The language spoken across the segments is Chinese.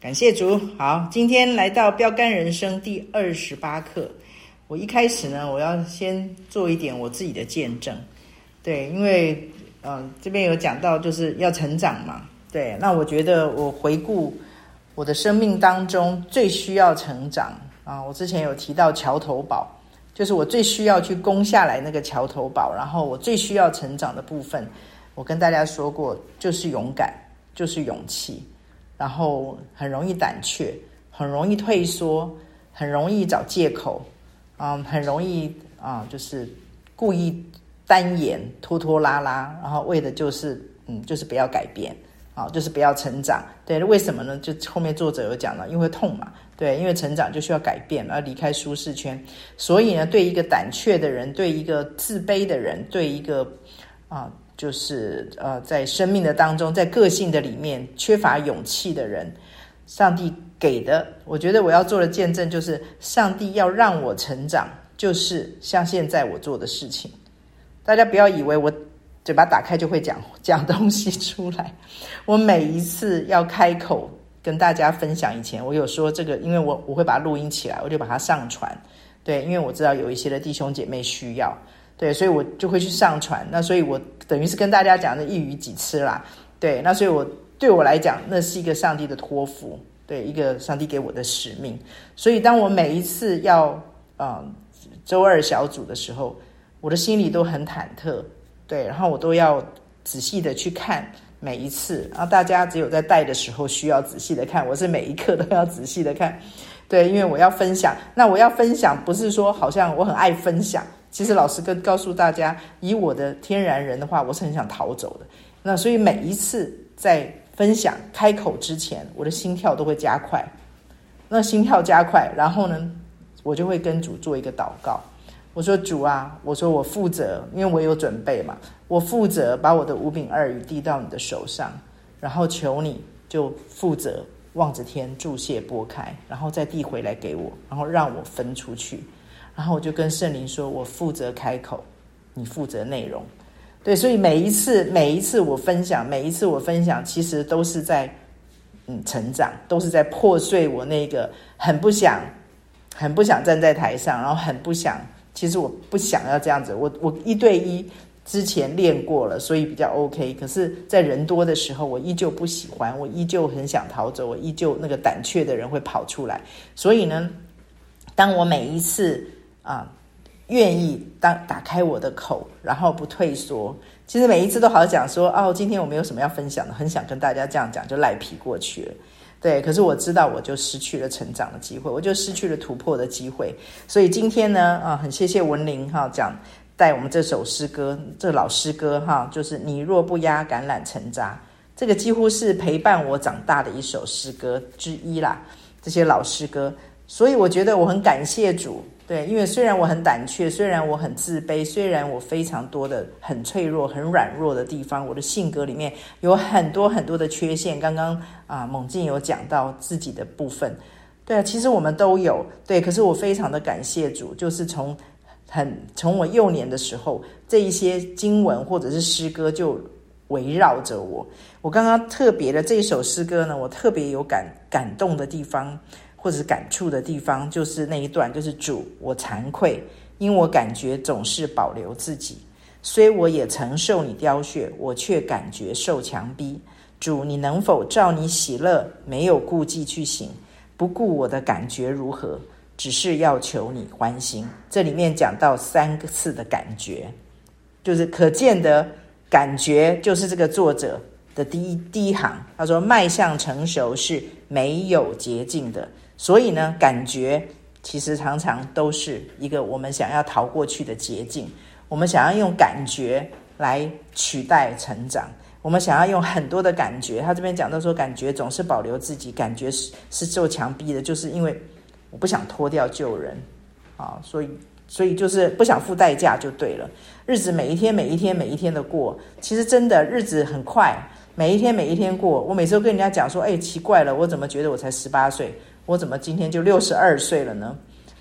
感谢主。好，今天来到标杆人生第二十八课。我一开始呢，我要先做一点我自己的见证。对，因为嗯、呃，这边有讲到就是要成长嘛。对，那我觉得我回顾我的生命当中最需要成长啊，我之前有提到桥头堡，就是我最需要去攻下来那个桥头堡，然后我最需要成长的部分，我跟大家说过，就是勇敢，就是勇气。然后很容易胆怯，很容易退缩，很容易找借口，嗯，很容易啊、就是故意单言拖拖拉拉，然后为的就是嗯，就是不要改变啊，就是不要成长。对，为什么呢？就后面作者有讲了，因为痛嘛，对，因为成长就需要改变，而离开舒适圈。所以呢，对一个胆怯的人，对一个自卑的人，对一个啊。就是呃，在生命的当中，在个性的里面缺乏勇气的人，上帝给的，我觉得我要做的见证就是，上帝要让我成长，就是像现在我做的事情。大家不要以为我嘴巴打开就会讲 讲东西出来，我每一次要开口跟大家分享以前，我有说这个，因为我我会把它录音起来，我就把它上传，对，因为我知道有一些的弟兄姐妹需要。对，所以我就会去上传。那所以，我等于是跟大家讲的一语几吃啦。对，那所以我对我来讲，那是一个上帝的托付，对，一个上帝给我的使命。所以，当我每一次要嗯周二小组的时候，我的心里都很忐忑。对，然后我都要仔细的去看每一次。然后大家只有在带的时候需要仔细的看，我是每一刻都要仔细的看。对，因为我要分享。那我要分享，不是说好像我很爱分享。其实老师跟告诉大家，以我的天然人的话，我是很想逃走的。那所以每一次在分享开口之前，我的心跳都会加快。那心跳加快，然后呢，我就会跟主做一个祷告。我说主啊，我说我负责，因为我有准备嘛，我负责把我的五饼二鱼递到你的手上，然后求你就负责望着天注谢拨开，然后再递回来给我，然后让我分出去。然后我就跟圣灵说：“我负责开口，你负责内容。”对，所以每一次，每一次我分享，每一次我分享，其实都是在嗯成长，都是在破碎我那个很不想、很不想站在台上，然后很不想。其实我不想要这样子。我我一对一之前练过了，所以比较 OK。可是，在人多的时候，我依旧不喜欢，我依旧很想逃走，我依旧那个胆怯的人会跑出来。所以呢，当我每一次。啊，愿意当打开我的口，然后不退缩。其实每一次都好讲说，哦，今天我没有什么要分享的，很想跟大家这样讲，就赖皮过去了。对，可是我知道，我就失去了成长的机会，我就失去了突破的机会。所以今天呢，啊，很谢谢文玲哈讲带我们这首诗歌，这老诗歌哈，就是你若不压橄榄成渣，这个几乎是陪伴我长大的一首诗歌之一啦。这些老诗歌，所以我觉得我很感谢主。对，因为虽然我很胆怯，虽然我很自卑，虽然我非常多的很脆弱、很软弱的地方，我的性格里面有很多很多的缺陷。刚刚啊，猛进有讲到自己的部分，对啊，其实我们都有。对，可是我非常的感谢主，就是从很从我幼年的时候，这一些经文或者是诗歌就围绕着我。我刚刚特别的这一首诗歌呢，我特别有感感动的地方。或者感触的地方，就是那一段，就是主，我惭愧，因我感觉总是保留自己，虽我也曾受你雕血，我却感觉受强逼。主，你能否照你喜乐，没有顾忌去行，不顾我的感觉如何，只是要求你欢心。这里面讲到三个次的感觉，就是可见的感觉，就是这个作者的第一第一行，他说迈向成熟是没有捷径的。所以呢，感觉其实常常都是一个我们想要逃过去的捷径。我们想要用感觉来取代成长，我们想要用很多的感觉。他这边讲到说，感觉总是保留自己，感觉是是受强逼的，就是因为我不想脱掉旧人啊，所以所以就是不想付代价就对了。日子每一天每一天每一天的过，其实真的日子很快，每一天每一天过。我每次都跟人家讲说，哎，奇怪了，我怎么觉得我才十八岁？我怎么今天就六十二岁了呢？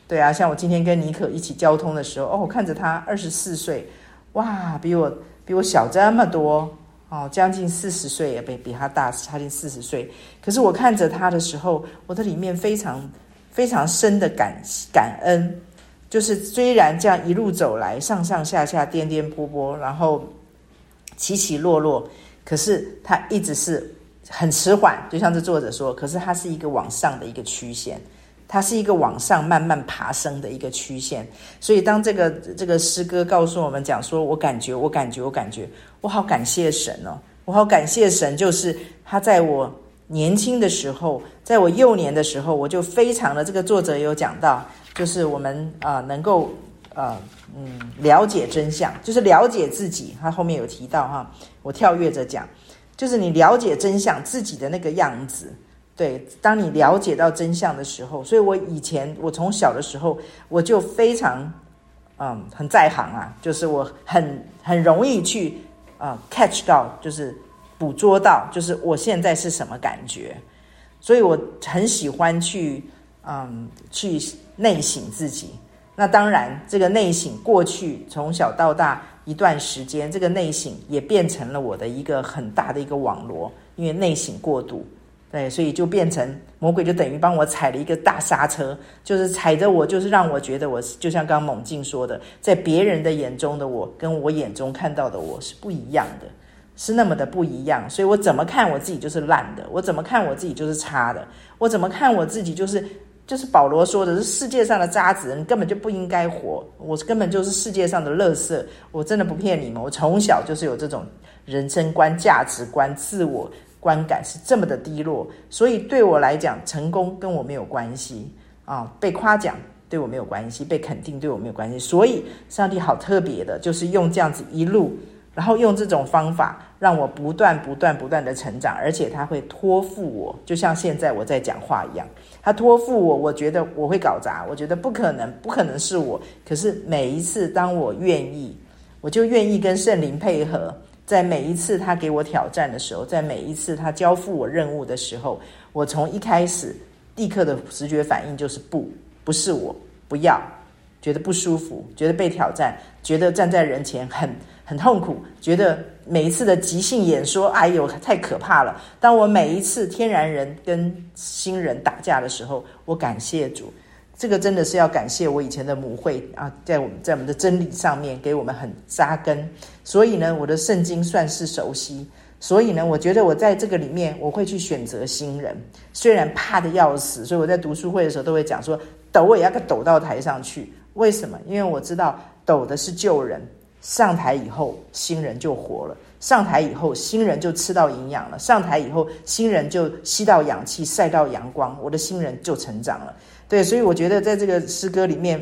对啊，像我今天跟尼可一起交通的时候，哦，我看着他二十四岁，哇，比我比我小这么多哦，将近四十岁也比比他大，差近四十岁。可是我看着他的时候，我的里面非常非常深的感感恩，就是虽然这样一路走来，上上下下颠颠簸簸，然后起起落落，可是他一直是很迟缓，就像这作者说，可是它是一个往上的一个曲线。它是一个往上慢慢爬升的一个曲线，所以当这个这个诗歌告诉我们讲说，我感觉，我感觉，我感觉，我好感谢神哦，我好感谢神，就是他在我年轻的时候，在我幼年的时候，我就非常的这个作者有讲到，就是我们啊、能够啊嗯了解真相，就是了解自己。他后面有提到哈，我跳跃着讲，就是你了解真相自己的那个样子。对，当你了解到真相的时候，所以我以前我从小的时候我就非常，嗯，很在行啊，就是我很很容易去啊、嗯、catch 到，就是捕捉到，就是我现在是什么感觉，所以我很喜欢去嗯去内省自己。那当然，这个内省过去从小到大一段时间，这个内省也变成了我的一个很大的一个网罗，因为内省过度。对，所以就变成魔鬼，就等于帮我踩了一个大刹车，就是踩着我，就是让我觉得我就像刚刚猛进说的，在别人的眼中的我，跟我眼中看到的我是不一样的，是那么的不一样。所以我怎么看我自己就是烂的，我怎么看我自己就是 差的，我怎么看我自己就是 就是保罗说的是世界上的渣子，你根本就不应该活，我根本就是世界上的垃圾。我真的不骗你们，我从小就是有这种人生观、价值观、自我。观感是这么的低落，所以对我来讲，成功跟我没有关系啊，被夸奖对我没有关系，被肯定对我没有关系。所以上帝好特别的，就是用这样子一路，然后用这种方法让我不断、不断、不断的成长，而且他会托付我，就像现在我在讲话一样，他托付我，我觉得我会搞砸，我觉得不可能，不可能是我。可是每一次当我愿意，我就愿意跟圣灵配合。在每一次他给我挑战的时候，在每一次他交付我任务的时候，我从一开始立刻的直觉反应就是不，不是我，不要，觉得不舒服，觉得被挑战，觉得站在人前很很痛苦，觉得每一次的即兴演说，哎呦，太可怕了。当我每一次天然人跟新人打架的时候，我感谢主。这个真的是要感谢我以前的母会啊，在我们在我们的真理上面给我们很扎根，所以呢，我的圣经算是熟悉。所以呢，我觉得我在这个里面，我会去选择新人，虽然怕得要死，所以我在读书会的时候都会讲说，抖我也要个抖到台上去。为什么？因为我知道抖的是旧人，上台以后新人就活了，上台以后新人就吃到营养了，上台以后新人就吸到氧气，晒到阳光，我的新人就成长了。对，所以我觉得在这个诗歌里面，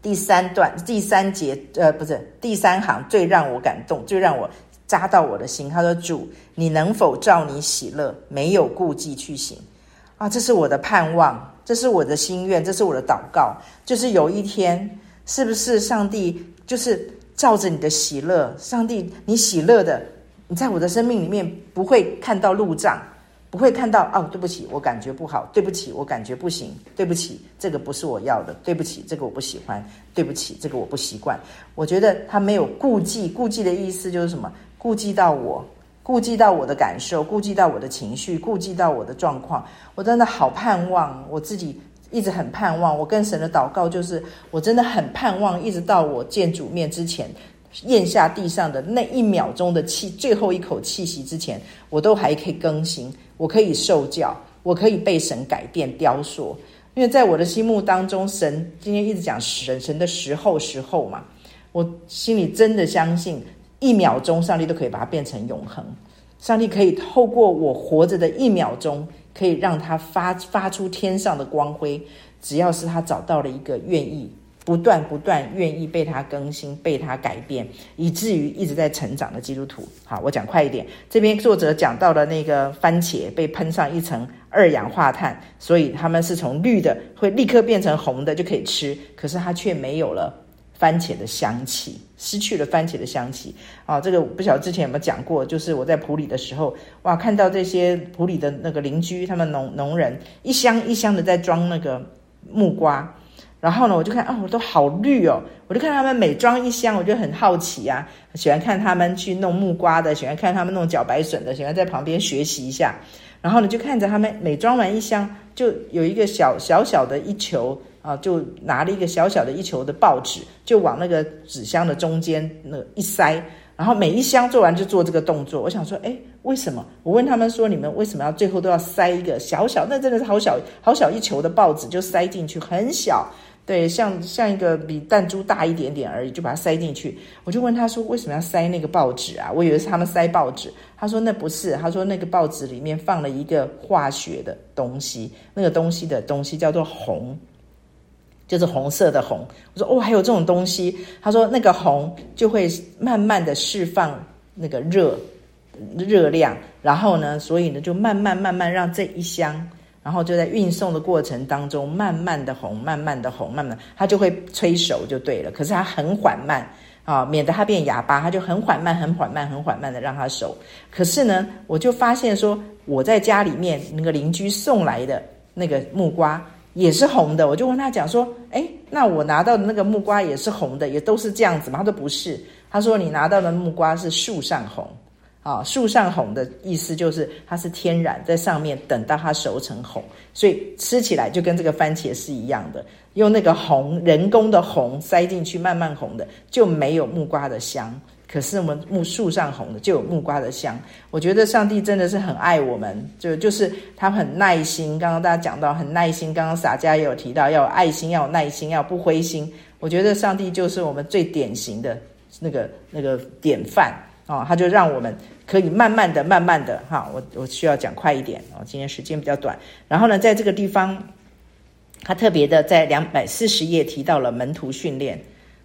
第三段第三节，呃，不是第三行最让我感动，最让我扎到我的心。他说：“主，你能否照你喜乐，没有顾忌去行？”啊，这是我的盼望，这是我的心愿，这是我的祷告。就是有一天，是不是上帝就是照着你的喜乐，上帝你喜乐的，你在我的生命里面不会看到路障。不会看到哦，对不起，我感觉不好，对不起，我感觉不行，对不起，这个不是我要的，对不起，这个我不喜欢，对不起，这个我不习惯。我觉得他没有顾忌，顾忌的意思就是什么？顾忌到我，顾忌到我的感受，顾忌到我的情绪，顾忌到我的状况。我真的好盼望，我自己一直很盼望。我跟神的祷告就是，我真的很盼望，一直到我见主面之前。咽下地上的那一秒钟的气，最后一口气息之前，我都还可以更新，我可以受教，我可以被神改变雕塑。因为在我的心目当中，神今天一直讲神神的时候时候嘛，我心里真的相信，一秒钟上帝都可以把它变成永恒。上帝可以透过我活着的一秒钟，可以让它发发出天上的光辉，只要是他找到了一个愿意。不断不断愿意被他更新，被他改变，以至于一直在成长的基督徒。好，我讲快一点。这边作者讲到了那个番茄被喷上一层二氧化碳，所以他们是从绿的会立刻变成红的就可以吃，可是它却没有了番茄的香气，失去了番茄的香气。啊，这个不晓得之前有没有讲过，就是我在埔里的时候，哇，看到这些埔里的那个邻居，他们农农人一箱一箱的在装那个木瓜。然后呢，我就看啊，我都好绿哦，我就看他们每装一箱，我就很好奇啊，喜欢看他们去弄木瓜的，喜欢看他们弄茭白笋的，喜欢在旁边学习一下。然后呢，就看着他们每装完一箱，就有一个小小小的一球啊，就拿了一个小小的一球的报纸，就往那个纸箱的中间那一塞。然后每一箱做完就做这个动作。我想说，哎，为什么？我问他们说，你们为什么要最后都要塞一个小小？那真的是好小好小一球的报纸，就塞进去，很小。对，像像一个比弹珠大一点点而已，就把它塞进去。我就问他说，为什么要塞那个报纸啊？我以为是他们塞报纸。他说那不是，他说那个报纸里面放了一个化学的东西，那个东西的东西叫做红，就是红色的红。我说哦，还有这种东西。他说那个红就会慢慢的释放那个热热量，然后呢，所以呢就慢慢慢慢让这一箱。然后就在运送的过程当中，慢慢的红，慢慢的红，慢慢它就会催熟就对了。可是它很缓慢啊，免得它变哑巴，它就很缓慢，很缓慢，很缓慢的让它熟。可是呢，我就发现说，我在家里面那个邻居送来的那个木瓜也是红的，我就问他讲说，哎，那我拿到的那个木瓜也是红的，也都是这样子吗？他说不是，他说你拿到的木瓜是树上红。啊，树上红的意思就是它是天然在上面等到它熟成红，所以吃起来就跟这个番茄是一样的。用那个红人工的红塞进去慢慢红的就没有木瓜的香，可是我们木树上红的就有木瓜的香。我觉得上帝真的是很爱我们，就就是他很耐心。刚刚大家讲到很耐心，刚刚洒家也有提到要有爱心，要有耐心，要不灰心。我觉得上帝就是我们最典型的那个那个典范。哦，他就让我们可以慢慢的、慢慢的，哈，我我需要讲快一点哦，今天时间比较短。然后呢，在这个地方，他特别的在两百四十页提到了门徒训练。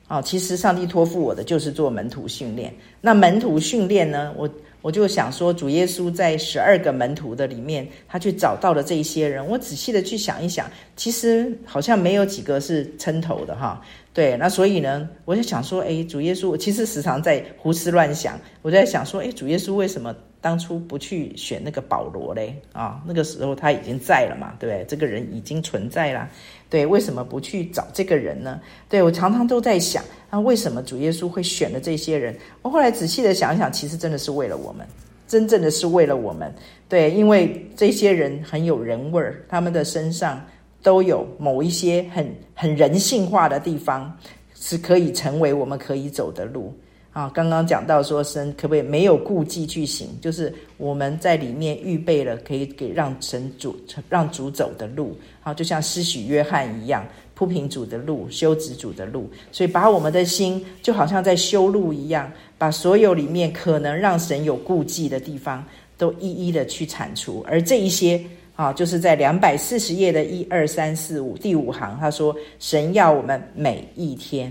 哦，其实上帝托付我的就是做门徒训练。那门徒训练呢，我我就想说，主耶稣在十二个门徒的里面，他去找到了这一些人。我仔细的去想一想，其实好像没有几个是称头的哈。对，那所以呢，我就想说，哎，主耶稣，我其实时常在胡思乱想。我在想说，哎，主耶稣为什么当初不去选那个保罗嘞？啊，那个时候他已经在了嘛，对不对？这个人已经存在了，对，为什么不去找这个人呢？对，我常常都在想，那为什么主耶稣会选了这些人？我后来仔细的想想，其实真的是为了我们，真正的是为了我们。对，因为这些人很有人味儿，他们的身上。都有某一些很很人性化的地方，是可以成为我们可以走的路啊。刚刚讲到说，神可不可以没有顾忌去行？就是我们在里面预备了可以给让神主让主走的路啊，就像施许约翰一样，铺平主的路，修直主的路。所以把我们的心就好像在修路一样，把所有里面可能让神有顾忌的地方，都一一的去铲除，而这一些。啊，就是在两百四十页的一二三四五第五行，他说：“神要我们每一天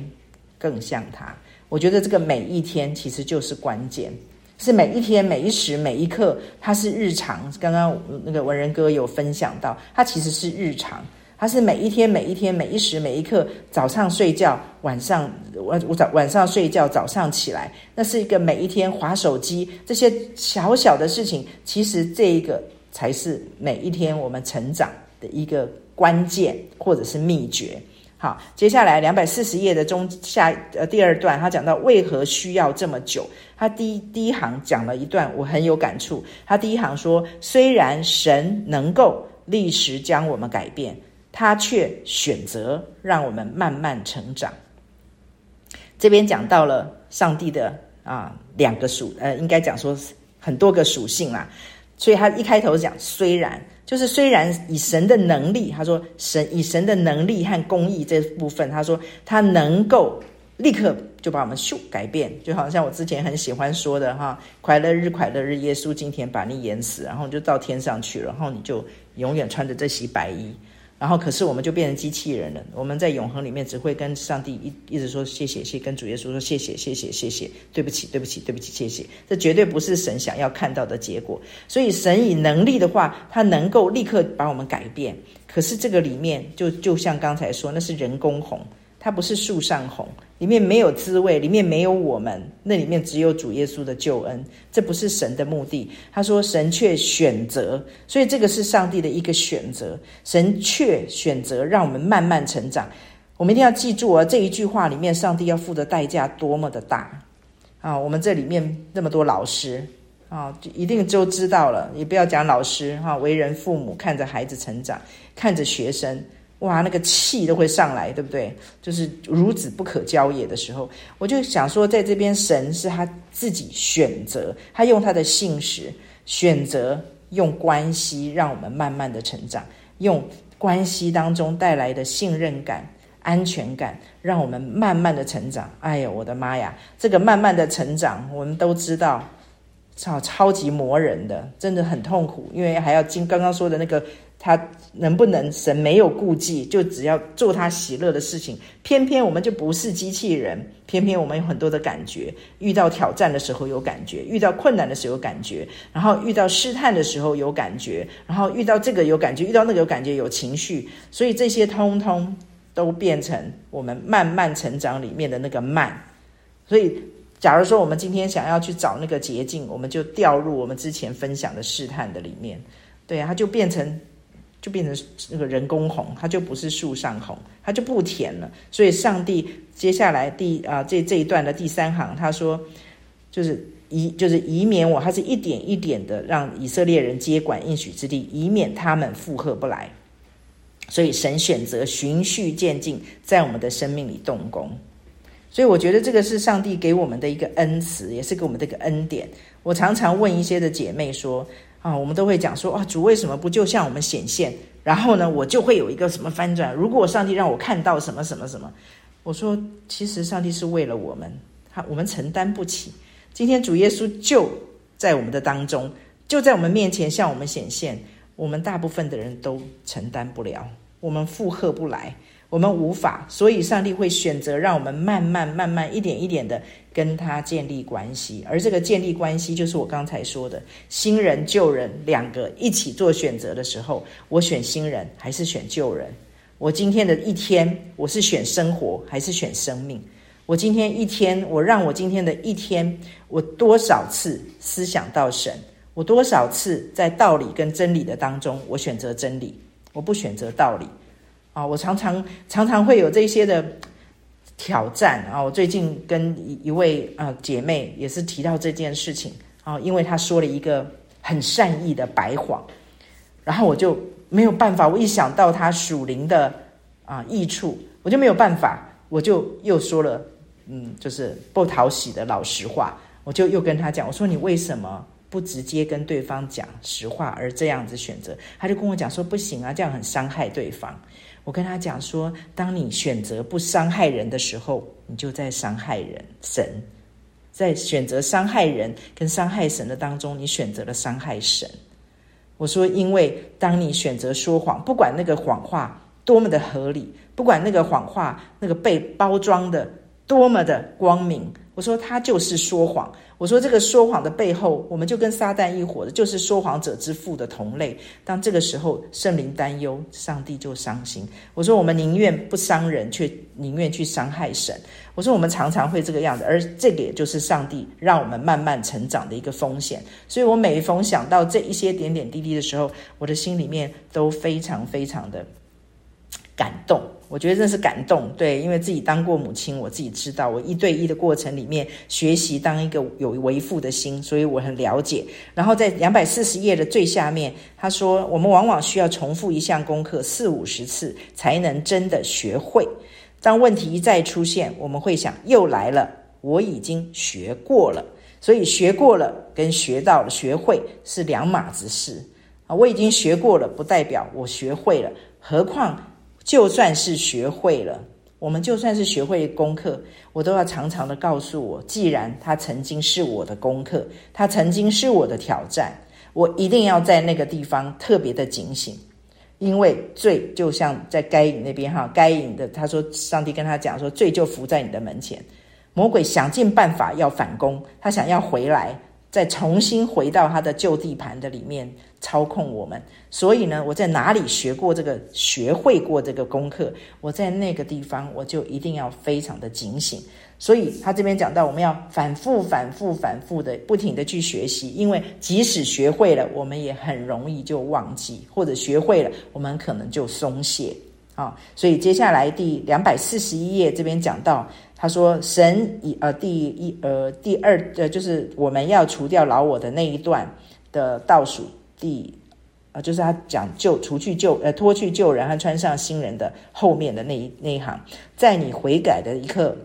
更像他。”我觉得这个每一天其实就是关键，是每一天、每一时、每一刻，它是日常。刚刚那个文人哥有分享到，它其实是日常，它是每一天、每一天、每一时、每一刻。早上睡觉，晚上晚我早晚上睡觉，早上起来，那是一个每一天划手机这些小小的事情，其实这一个。才是每一天我们成长的一个关键或者是秘诀。好，接下来两百四十页的中下呃第二段，他讲到为何需要这么久。他第一第一行讲了一段，我很有感触。他第一行说：虽然神能够立时将我们改变，他却选择让我们慢慢成长。这边讲到了上帝的啊两个属呃，应该讲说很多个属性啦。所以他一开头讲，虽然就是虽然以神的能力，他说神以神的能力和公义这部分，他说他能够立刻就把我们咻改变，就好像我之前很喜欢说的哈，快乐日快乐日，耶稣今天把你淹死，然后就到天上去了，然后你就永远穿着这袭白衣。然后，可是我们就变成机器人了。我们在永恒里面只会跟上帝一一直说谢谢，谢跟主耶稣说谢谢，谢谢，谢谢，对不起，对不起，对不起，谢谢。这绝对不是神想要看到的结果。所以，神以能力的话，他能够立刻把我们改变。可是这个里面，就就像刚才说，那是人工红。它不是树上红，里面没有滋味，里面没有我们，那里面只有主耶稣的救恩，这不是神的目的。他说神却选择，所以这个是上帝的一个选择，神却选择让我们慢慢成长。我们一定要记住啊，这一句话里面，上帝要付的代价多么的大啊！我们这里面那么多老师啊，一定就知道了。也不要讲老师哈，为人父母，看着孩子成长，看着学生。哇，那个气都会上来，对不对？就是孺子不可教也的时候，我就想说，在这边神是他自己选择，他用他的信实选择用关系，让我们慢慢的成长，用关系当中带来的信任感、安全感，让我们慢慢的成长。哎呀，我的妈呀，这个慢慢的成长，我们都知道，超超级磨人的，真的很痛苦，因为还要经刚刚说的那个。他能不能神没有顾忌，就只要做他喜乐的事情。偏偏我们就不是机器人，偏偏我们有很多的感觉。遇到挑战的时候有感觉，遇到困难的时候有感觉，然后遇到试探的时候有感觉，然后遇到这个有感觉，遇到那个有感觉，有情绪。所以这些通通都变成我们慢慢成长里面的那个慢。所以，假如说我们今天想要去找那个捷径，我们就掉入我们之前分享的试探的里面。对啊，它就变成。就变成那个人工红，它就不是树上红，它就不甜了。所以上帝接下来第啊这这一段的第三行，他说就是以就是以免我，他是一点一点的让以色列人接管应许之地，以免他们负荷不来。所以神选择循序渐进，在我们的生命里动工。所以我觉得这个是上帝给我们的一个恩赐，也是给我们的一个恩典。我常常问一些的姐妹说。啊，我们都会讲说，啊，主为什么不就向我们显现？然后呢，我就会有一个什么翻转？如果上帝让我看到什么什么什么，我说，其实上帝是为了我们，他我们承担不起。今天主耶稣就在我们的当中，就在我们面前向我们显现，我们大部分的人都承担不了，我们负荷不来。我们无法，所以上帝会选择让我们慢慢、慢慢、一点一点的跟他建立关系，而这个建立关系，就是我刚才说的新人、旧人两个一起做选择的时候，我选新人还是选旧人？我今天的一天，我是选生活还是选生命？我今天一天，我让我今天的一天，我多少次思想到神？我多少次在道理跟真理的当中，我选择真理，我不选择道理。啊，我常常常常会有这些的挑战啊！我最近跟一一位啊姐妹也是提到这件事情啊，因为她说了一个很善意的白谎，然后我就没有办法。我一想到她属灵的啊益处，我就没有办法，我就又说了嗯，就是不讨喜的老实话。我就又跟她讲，我说你为什么不直接跟对方讲实话，而这样子选择？她就跟我讲说不行啊，这样很伤害对方。我跟他讲说，当你选择不伤害人的时候，你就在伤害人。神在选择伤害人跟伤害神的当中，你选择了伤害神。我说，因为当你选择说谎，不管那个谎话多么的合理，不管那个谎话那个被包装的多么的光明，我说他就是说谎。我说这个说谎的背后，我们就跟撒旦一伙的，就是说谎者之父的同类。当这个时候圣灵担忧，上帝就伤心。我说我们宁愿不伤人，却宁愿去伤害神。我说我们常常会这个样子，而这个也就是上帝让我们慢慢成长的一个风险。所以我每逢想到这一些点点滴滴的时候，我的心里面都非常非常的感动。我觉得这是感动，对，因为自己当过母亲，我自己知道，我一对一的过程里面学习当一个有为父的心，所以我很了解。然后在两百四十页的最下面，他说，我们往往需要重复一项功课四五十次，才能真的学会。当问题一再出现，我们会想，又来了，我已经学过了，所以学过了跟学到了、学会是两码子事啊。我已经学过了，不代表我学会了，何况。就算是学会了，我们就算是学会功课，我都要常常的告诉我，既然他曾经是我的功课，他曾经是我的挑战，我一定要在那个地方特别的警醒，因为罪就像在该隐那边哈，该隐的他说，上帝跟他讲说，罪就伏在你的门前，魔鬼想尽办法要反攻，他想要回来。再重新回到他的旧地盘的里面操控我们，所以呢，我在哪里学过这个、学会过这个功课，我在那个地方我就一定要非常的警醒。所以他这边讲到，我们要反复、反复、反复的不停的去学习，因为即使学会了，我们也很容易就忘记，或者学会了，我们可能就松懈。啊。所以接下来第两百四十一页这边讲到，他说神以呃第一呃第二呃就是我们要除掉老我的那一段的倒数第。呃，就是他讲旧除去旧呃脱去旧人和穿上新人的后面的那一那一行，在你悔改的一刻，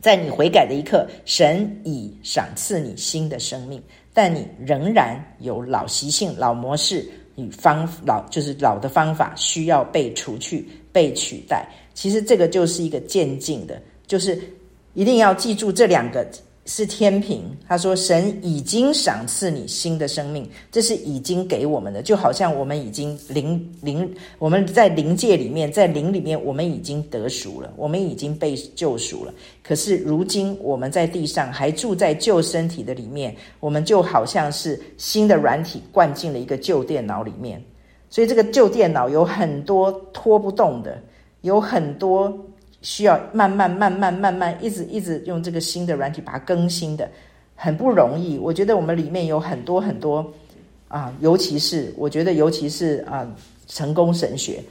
在你悔改的一刻，神已赏赐你新的生命，但你仍然有老习性、老模式与方老就是老的方法需要被除去、被取代。其实这个就是一个渐进的，就是一定要记住这两个。是天平，他说神已经赏赐你新的生命，这是已经给我们的，就好像我们已经灵灵，我们在灵界里面，在灵里面，我们已经得赎了，我们已经被救赎了。可是如今我们在地上还住在旧身体的里面，我们就好像是新的软体灌进了一个旧电脑里面，所以这个旧电脑有很多拖不动的，有很多。需要慢慢、慢慢、慢慢，一直、一直用这个新的软体把它更新的，很不容易。我觉得我们里面有很多很多啊，尤其是我觉得，尤其是啊，成功神学，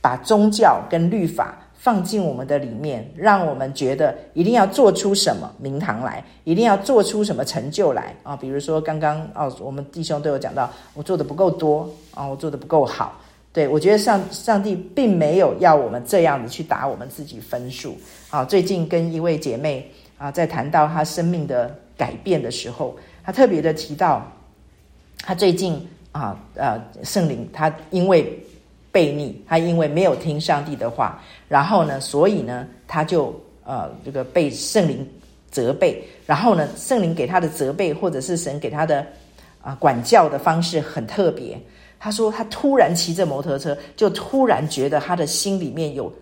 把宗教跟律法放进我们的里面，让我们觉得一定要做出什么名堂来，一定要做出什么成就来啊。比如说刚刚哦，我们弟兄都有讲到，我做的不够多啊，我做的不够好。对，我觉得上上帝并没有要我们这样子去打我们自己分数啊。最近跟一位姐妹啊，在谈到她生命的改变的时候，她特别的提到，她最近啊呃圣灵，她因为悖逆，她因为没有听上帝的话，然后呢，所以呢，她就呃这个被圣灵责备，然后呢，圣灵给她的责备或者是神给她的啊管教的方式很特别。他说：“他突然骑着摩托车，就突然觉得他的心里面有，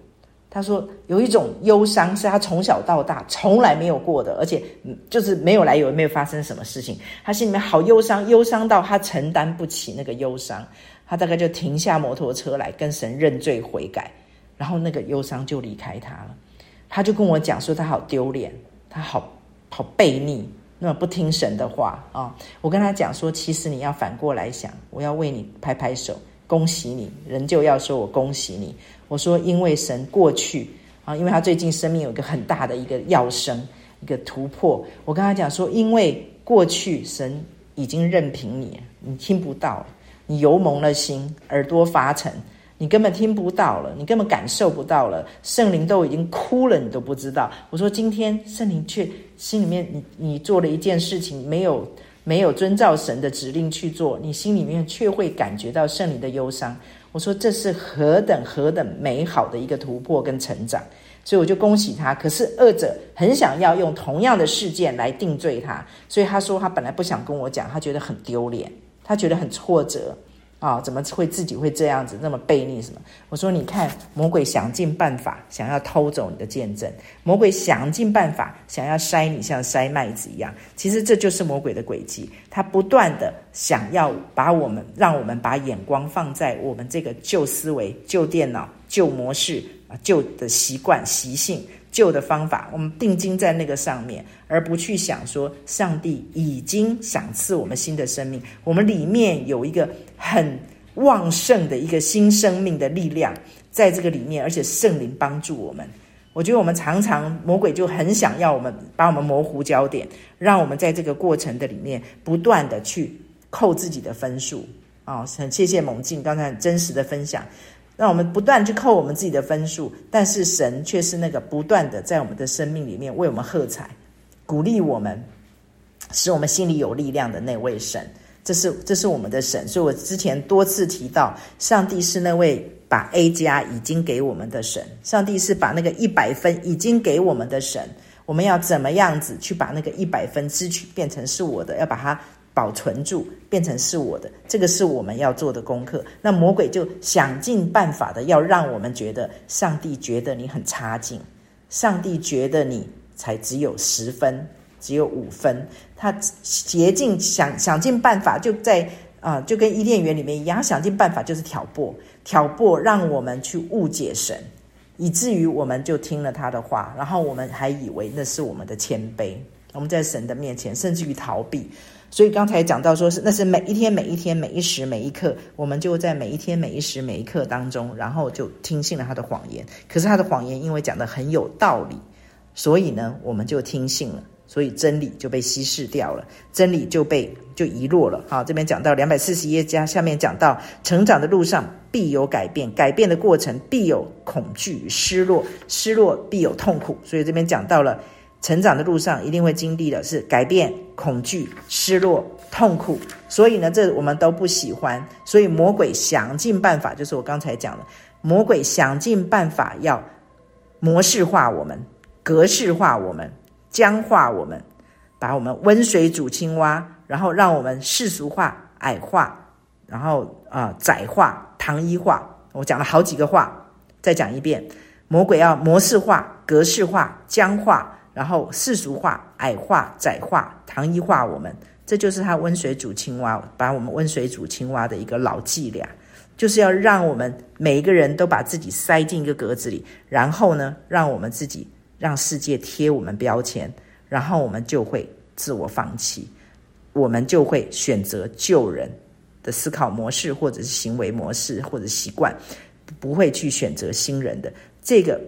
他说有一种忧伤，是他从小到大从来没有过的，而且就是没有来由，没有发生什么事情，他心里面好忧伤，忧伤到他承担不起那个忧伤，他大概就停下摩托车来跟神认罪悔改，然后那个忧伤就离开他了。他就跟我讲说，他好丢脸，他好好悖逆。”那么不听神的话啊、我跟他讲说，其实你要反过来想，我要为你拍拍手，恭喜你，人就要说我恭喜你。我说，因为神过去啊，因为他最近生命有一个很大的一个要生，一个突破。我跟他讲说，因为过去神已经任凭你，你听不到，你油蒙了心，耳朵发沉。你根本听不到了，你根本感受不到了，圣灵都已经哭了，你都不知道。我说今天圣灵却心里面，你你做了一件事情，没有没有遵照神的指令去做，你心里面却会感觉到圣灵的忧伤。我说这是何等何等美好的一个突破跟成长，所以我就恭喜他。可是二者很想要用同样的事件来定罪他，所以他说他本来不想跟我讲，他觉得很丢脸，他觉得很挫折。啊、怎么会自己会这样子那么悖逆什么？我说你看，魔鬼想尽办法想要偷走你的见证，魔鬼想尽办法想要筛你，像筛麦子一样。其实这就是魔鬼的诡计，他不断的想要把我们，让我们把眼光放在我们这个旧思维、旧电脑、旧模式啊、旧的习惯、习性。旧的方法，我们定睛在那个上面，而不去想说，上帝已经赏赐我们新的生命，我们里面有一个很旺盛的一个新生命的力量在这个里面，而且圣灵帮助我们。我觉得我们常常魔鬼就很想要我们把我们模糊焦点，让我们在这个过程的里面不断的去扣自己的分数啊！很谢谢猛进刚才真实的分享。让我们不断去扣我们自己的分数，但是神却是那个不断的在我们的生命里面为我们喝彩、鼓励我们，使我们心里有力量的那位神。这是这是我们的神。所以我之前多次提到，上帝是那位把 A 加已经给我们的神，上帝是把那个一百分已经给我们的神。我们要怎么样子去把那个一百分支取变成是我的？要把它。保存住，变成是我的，这个是我们要做的功课。那魔鬼就想尽办法的要让我们觉得，上帝觉得你很差劲，上帝觉得你才只有十分，只有五分。他竭尽想想尽办法，就在啊、就跟伊甸园里面一样，想尽办法就是挑拨，挑拨让我们去误解神，以至于我们就听了他的话，然后我们还以为那是我们的谦卑，我们在神的面前甚至于逃避。所以刚才讲到说是那是每一天每一天每一时每一刻，我们就在每一天每一时每一刻当中，然后就听信了他的谎言。可是他的谎言因为讲得很有道理，所以呢，我们就听信了。所以真理就被稀释掉了，真理就被就遗落了。好，这边讲到两百四十页加下面讲到，成长的路上必有改变，改变的过程必有恐惧失落，失落必有痛苦。所以这边讲到了成长的路上一定会经历的是改变、恐惧、失落、痛苦。所以呢，这我们都不喜欢。所以魔鬼想尽办法，就是我刚才讲的，魔鬼想尽办法要模式化我们，格式化我们。僵化我们，把我们温水煮青蛙，然后让我们世俗化、矮化，然后啊、窄化、糖衣化。我讲了好几个话，再讲一遍：魔鬼要模式化、格式化、僵化，然后世俗化、矮化、窄化、糖衣化我们。这就是他温水煮青蛙，把我们温水煮青蛙的一个老伎俩，就是要让我们每一个人都把自己塞进一个格子里，然后呢，让我们自己。让世界贴我们标签，然后我们就会自我放弃，我们就会选择旧人的思考模式，或者是行为模式，或者习惯，不会去选择新人的。这个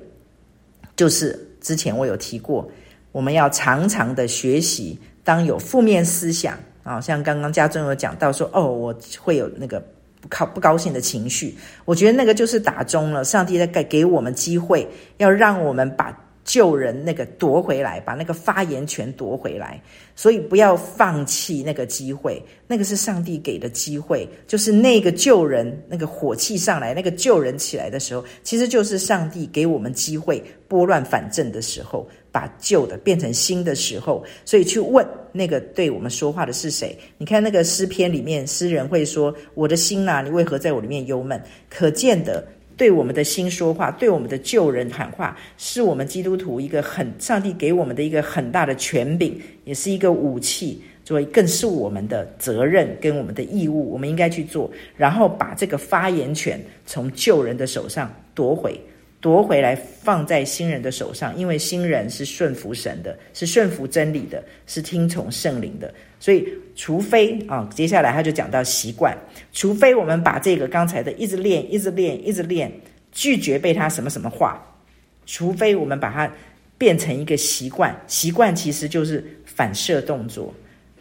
就是之前我有提过，我们要常常的学习。当有负面思想啊，像刚刚家中有讲到说，哦，我会有那个不高不高兴的情绪，我觉得那个就是打中了。上帝在给给我们机会，要让我们把。救人那个夺回来，把那个发言权夺回来，所以不要放弃那个机会，那个是上帝给的机会，就是那个救人那个火气上来，那个救人起来的时候，其实就是上帝给我们机会拨乱反正的时候，把旧的变成新的时候，所以去问那个对我们说话的是谁？你看那个诗篇里面，诗人会说：“我的心呐、你为何在我里面忧闷？”可见的。对我们的心说话，对我们的旧人喊话，是我们基督徒一个很上帝给我们的一个很大的权柄，也是一个武器，作为更是我们的责任跟我们的义务，我们应该去做，然后把这个发言权从旧人的手上夺回。夺回来放在新人的手上，因为新人是顺服神的，是顺服真理的，是听从圣灵的。所以，除非啊，接下来他就讲到习惯，除非我们把这个刚才的一直练、一直练、一直练，拒绝被他什么什么话，除非我们把它变成一个习惯，习惯其实就是反射动作。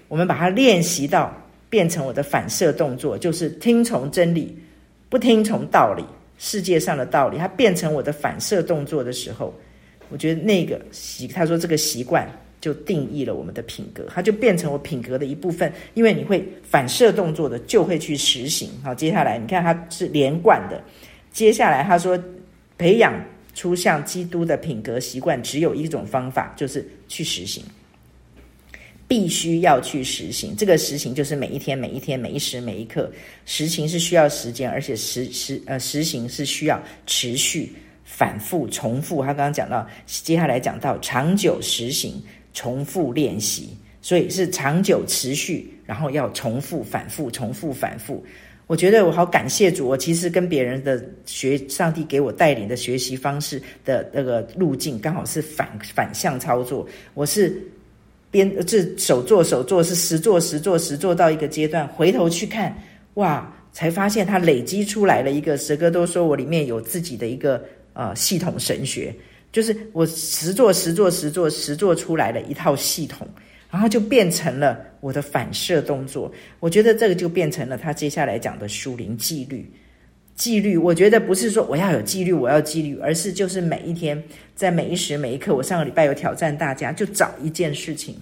我们把它练习到变成我的反射动作，就是听从真理，不听从道理。世界上的道理，它变成我的反射动作的时候，我觉得那个习，他说这个习惯就定义了我们的品格，它就变成我品格的一部分。因为你会反射动作的，就会去实行。好，接下来你看它是连贯的。接下来他说，培养出像基督的品格习惯，只有一种方法，就是去实行。必须要去实行，这个实行就是每一天、每一天、每一时、每一刻。实行是需要时间，而且实实呃实行是需要持续、反复、重复。他刚刚讲到，接下来讲到长久实行、重复练习，所以是长久持续，然后要重复、反复、重复、反复。我觉得我好感谢主，我其实跟别人的学，上帝给我带领的学习方式的那个路径，刚好是反反向操作。我是。边这手做手做是实做实做实做到一个阶段，回头去看，哇，才发现他累积出来了一个。蛇哥都说我里面有自己的一个呃系统神学，就是我实做实做实做实做出来了一套系统，然后就变成了我的反射动作。我觉得这个就变成了他接下来讲的属灵纪律。纪律，我觉得不是说我要有纪律，我要纪律，而是就是每一天，在每一时每一刻。我上个礼拜有挑战大家，就找一件事情。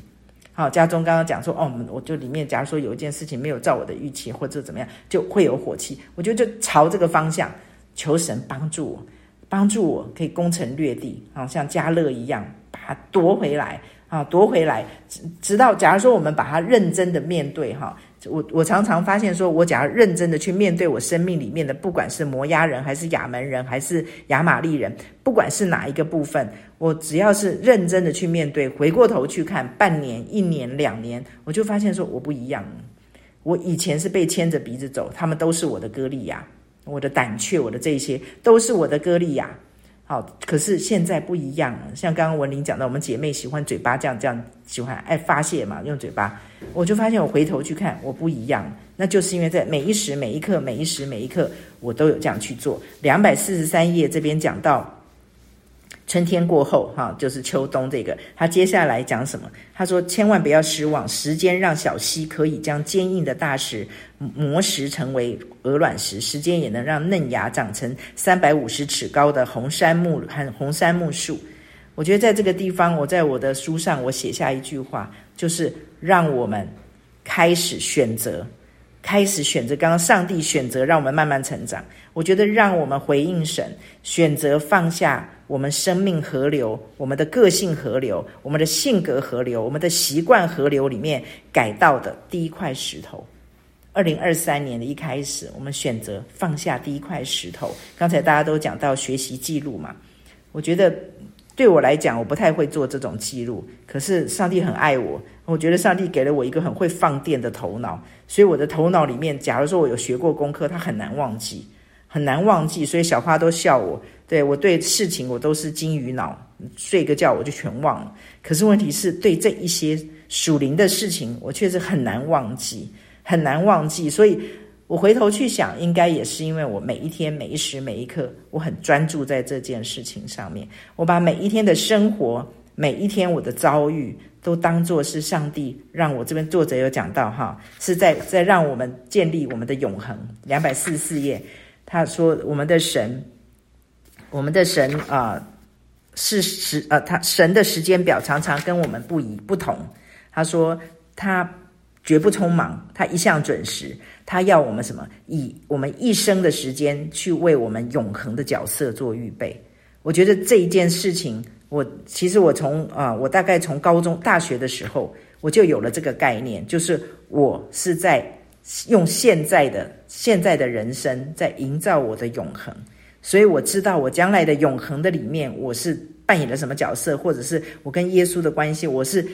好，家中刚刚讲说，哦，我就里面，假如说有一件事情没有照我的预期，或者怎么样，就会有火气。我觉得就朝这个方向，求神帮助我，帮助我可以攻城略地，好像家乐一样，把它夺回来啊，夺回来，直到假如说我们把它认真的面对，哈。我我常常发现，说我假如认真的去面对我生命里面的，不管是摩押人，还是亚门人，还是亚玛力人，不管是哪一个部分，我只要是认真的去面对，回过头去看半年、一年、两年，我就发现说我不一样。我以前是被牵着鼻子走，他们都是我的歌利亚，我的胆怯，我的这些都是我的歌利亚。好，可是现在不一样了。像刚刚文玲讲到，我们姐妹喜欢嘴巴这样这样，喜欢爱发泄嘛，用嘴巴。我就发现我回头去看，我不一样，那就是因为在每一时每一刻，每一时每一刻，我都有这样去做。两百四十三页这边讲到。春天过后，哈，就是秋冬这个。他接下来讲什么？他说：“千万不要失望，时间让小溪可以将坚硬的大石磨蚀成为鹅卵石，时间也能让嫩芽长成三百五十尺高的红杉木和红杉木树。”我觉得在这个地方，我在我的书上我写下一句话，就是让我们开始选择。开始选择，刚刚上帝选择让我们慢慢成长。我觉得让我们回应神，选择放下我们生命河流、我们的个性河流、我们的性格河流、我们的习惯河流里面改道的第一块石头。二零二三年的一开始，我们选择放下第一块石头。刚才大家都讲到学习记录嘛，我觉得。对我来讲，我不太会做这种记录。可是上帝很爱我，我觉得上帝给了我一个很会放电的头脑，所以我的头脑里面，假如说我有学过功课，他很难忘记，很难忘记。所以小花都笑我，对，我对事情我都是金鱼脑，睡个觉我就全忘了。可是问题是对这一些属灵的事情，我确实很难忘记，很难忘记，所以。我回头去想，应该也是因为我每一天、每一时、每一刻，我很专注在这件事情上面。我把每一天的生活、每一天我的遭遇，都当作是上帝让我这边作者有讲到哈，是在在让我们建立我们的永恒。两百四十四页，他说我们的神，我们的神啊、是时呃，他神的时间表常常跟我们不一不同。他说他。绝不匆忙，他一向准时。他要我们什么？以我们一生的时间去为我们永恒的角色做预备。我觉得这一件事情，我其实我从啊，我大概从高中、大学的时候，我就有了这个概念，就是我是在用现在的现在的人生在营造我的永恒。所以我知道我将来的永恒的里面，我是扮演了什么角色，或者是我跟耶稣的关系，我是。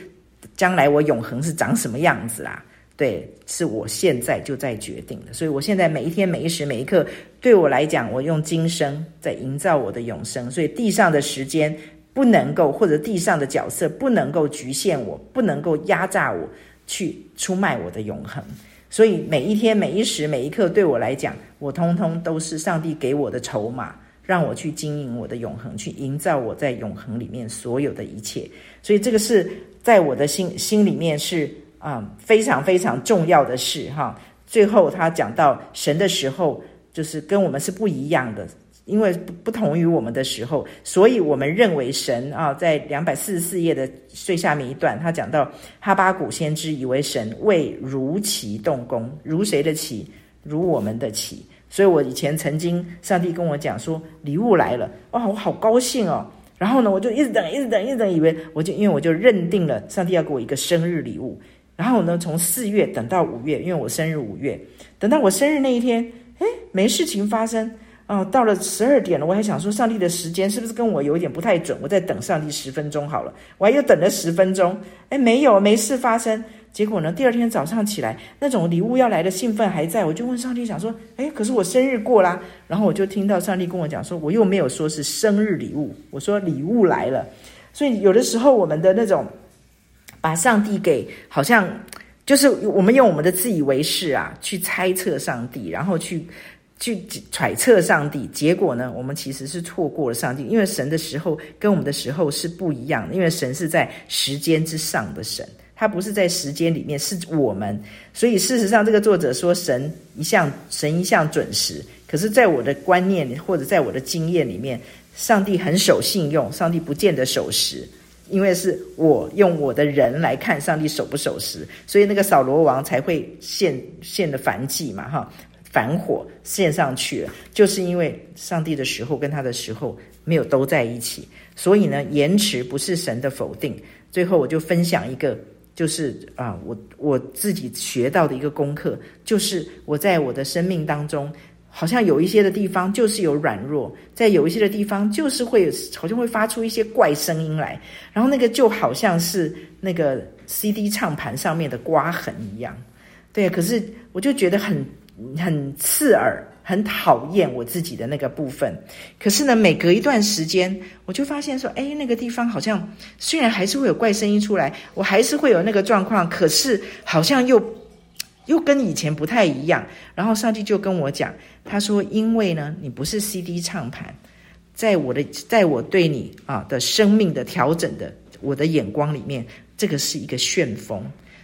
将来我永恒是长什么样子啦？对，是我现在就在决定的。所以我现在每一天、每一时、每一刻，对我来讲，我用今生在营造我的永生。所以地上的时间不能够，或者地上的角色不能够局限我，不能够压榨我，去出卖我的永恒。所以每一天、每一时、每一刻，对我来讲，我通通都是上帝给我的筹码，让我去经营我的永恒，去营造我在永恒里面所有的一切。所以这个是。在我的心心里面是啊、非常非常重要的事哈。最后他讲到神的时候，就是跟我们是不一样的，因为不不同于我们的时候，所以我们认为神啊，在两百四十四页的最下面一段，他讲到哈巴谷先知以为神未如期动工，如谁的期？如我们的期。所以我以前曾经上帝跟我讲说礼物来了，哇，我好高兴哦。然后呢，我就一直等，一直等，一直等，以为我就因为我就认定了上帝要给我一个生日礼物。然后呢，从四月等到五月，因为我生日五月，等到我生日那一天，诶，没事情发生。哦，到了十二点了，我还想说上帝的时间是不是跟我有点不太准？我再等上帝十分钟好了。我还又等了十分钟，诶，没有，没事发生。结果呢？第二天早上起来，那种礼物要来的兴奋还在，我就问上帝，想说：“诶，可是我生日过啦。”然后我就听到上帝跟我讲说：“我又没有说是生日礼物，我说礼物来了。”所以有的时候我们的那种把上帝给好像就是我们用我们的自以为是啊去猜测上帝，然后去去揣测上帝，结果呢，我们其实是错过了上帝，因为神的时候跟我们的时候是不一样的，因为神是在时间之上的神。他不是在时间里面，是我们。所以事实上，这个作者说神一向神一向准时。可是，在我的观念或者在我的经验里面，上帝很守信用，上帝不见得守时，因为是我用我的人来看上帝守不守时，所以那个扫罗王才会现现的燔祭嘛，哈，反火献上去了，就是因为上帝的时候跟他的时候没有都在一起，所以呢，延迟不是神的否定。最后，我就分享一个。就是啊，我我自己学到的一个功课，就是我在我的生命当中，好像有一些的地方就是有软弱，在有一些的地方就是会好像会发出一些怪声音来，然后那个就好像是那个 CD 唱盘上面的刮痕一样，对，可是我就觉得很很刺耳，很讨厌我自己的那个部分。可是呢，每隔一段时间，我就发现说，哎，那个地方好像虽然还是会有怪声音出来，我还是会有那个状况，可是好像又又跟以前不太一样。然后上帝就跟我讲，他说，因为呢，你不是 CD 唱盘，在我的，在我对你啊的生命的调整的我的眼光里面，这个是一个旋风。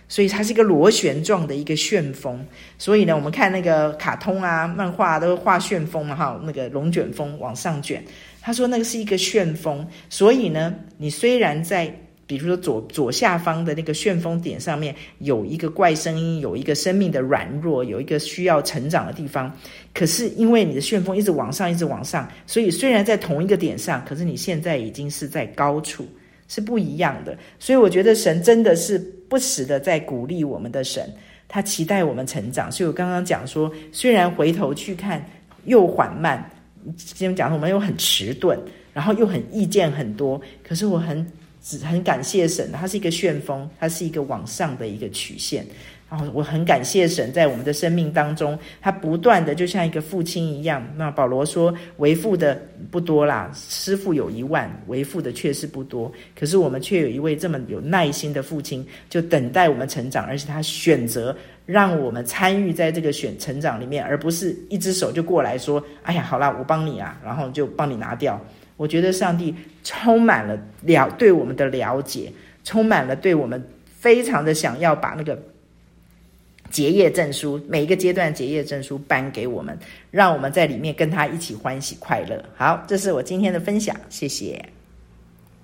所以它是一个螺旋状的一个旋风，所以呢，我们看那个卡通啊、漫画都画旋风嘛，哈，那个龙卷风往上卷。他说那个是一个旋风，所以呢，你虽然在比如说左左下方的那个旋风点上面有一个怪声音，有一个生命的软弱，有一个需要成长的地方，可是因为你的旋风一直往上，一直往上，所以虽然在同一个点上，可是你现在已经是在高处。是不一样的，所以我觉得神真的是不时的在鼓励我们的神，他期待我们成长。所以我刚刚讲说，虽然回头去看又缓慢，今天讲我们又很迟钝，然后又很意见很多，可是我很很感谢神，它是一个旋风，它是一个往上的一个曲线。然后我很感谢神，在我们的生命当中，他不断的就像一个父亲一样。那保罗说，为父的不多啦，师父有一万，为父的确是不多。可是我们却有一位这么有耐心的父亲，就等待我们成长，而且他选择让我们参与在这个选成长里面，而不是一只手就过来说：“哎呀，好啦，我帮你啊，然后就帮你拿掉。”我觉得上帝充满了了对我们的了解，充满了对我们非常的想要把那个。结业证书，每一个阶段结业证书颁给我们，让我们在里面跟他一起欢喜快乐。好，这是我今天的分享，谢谢。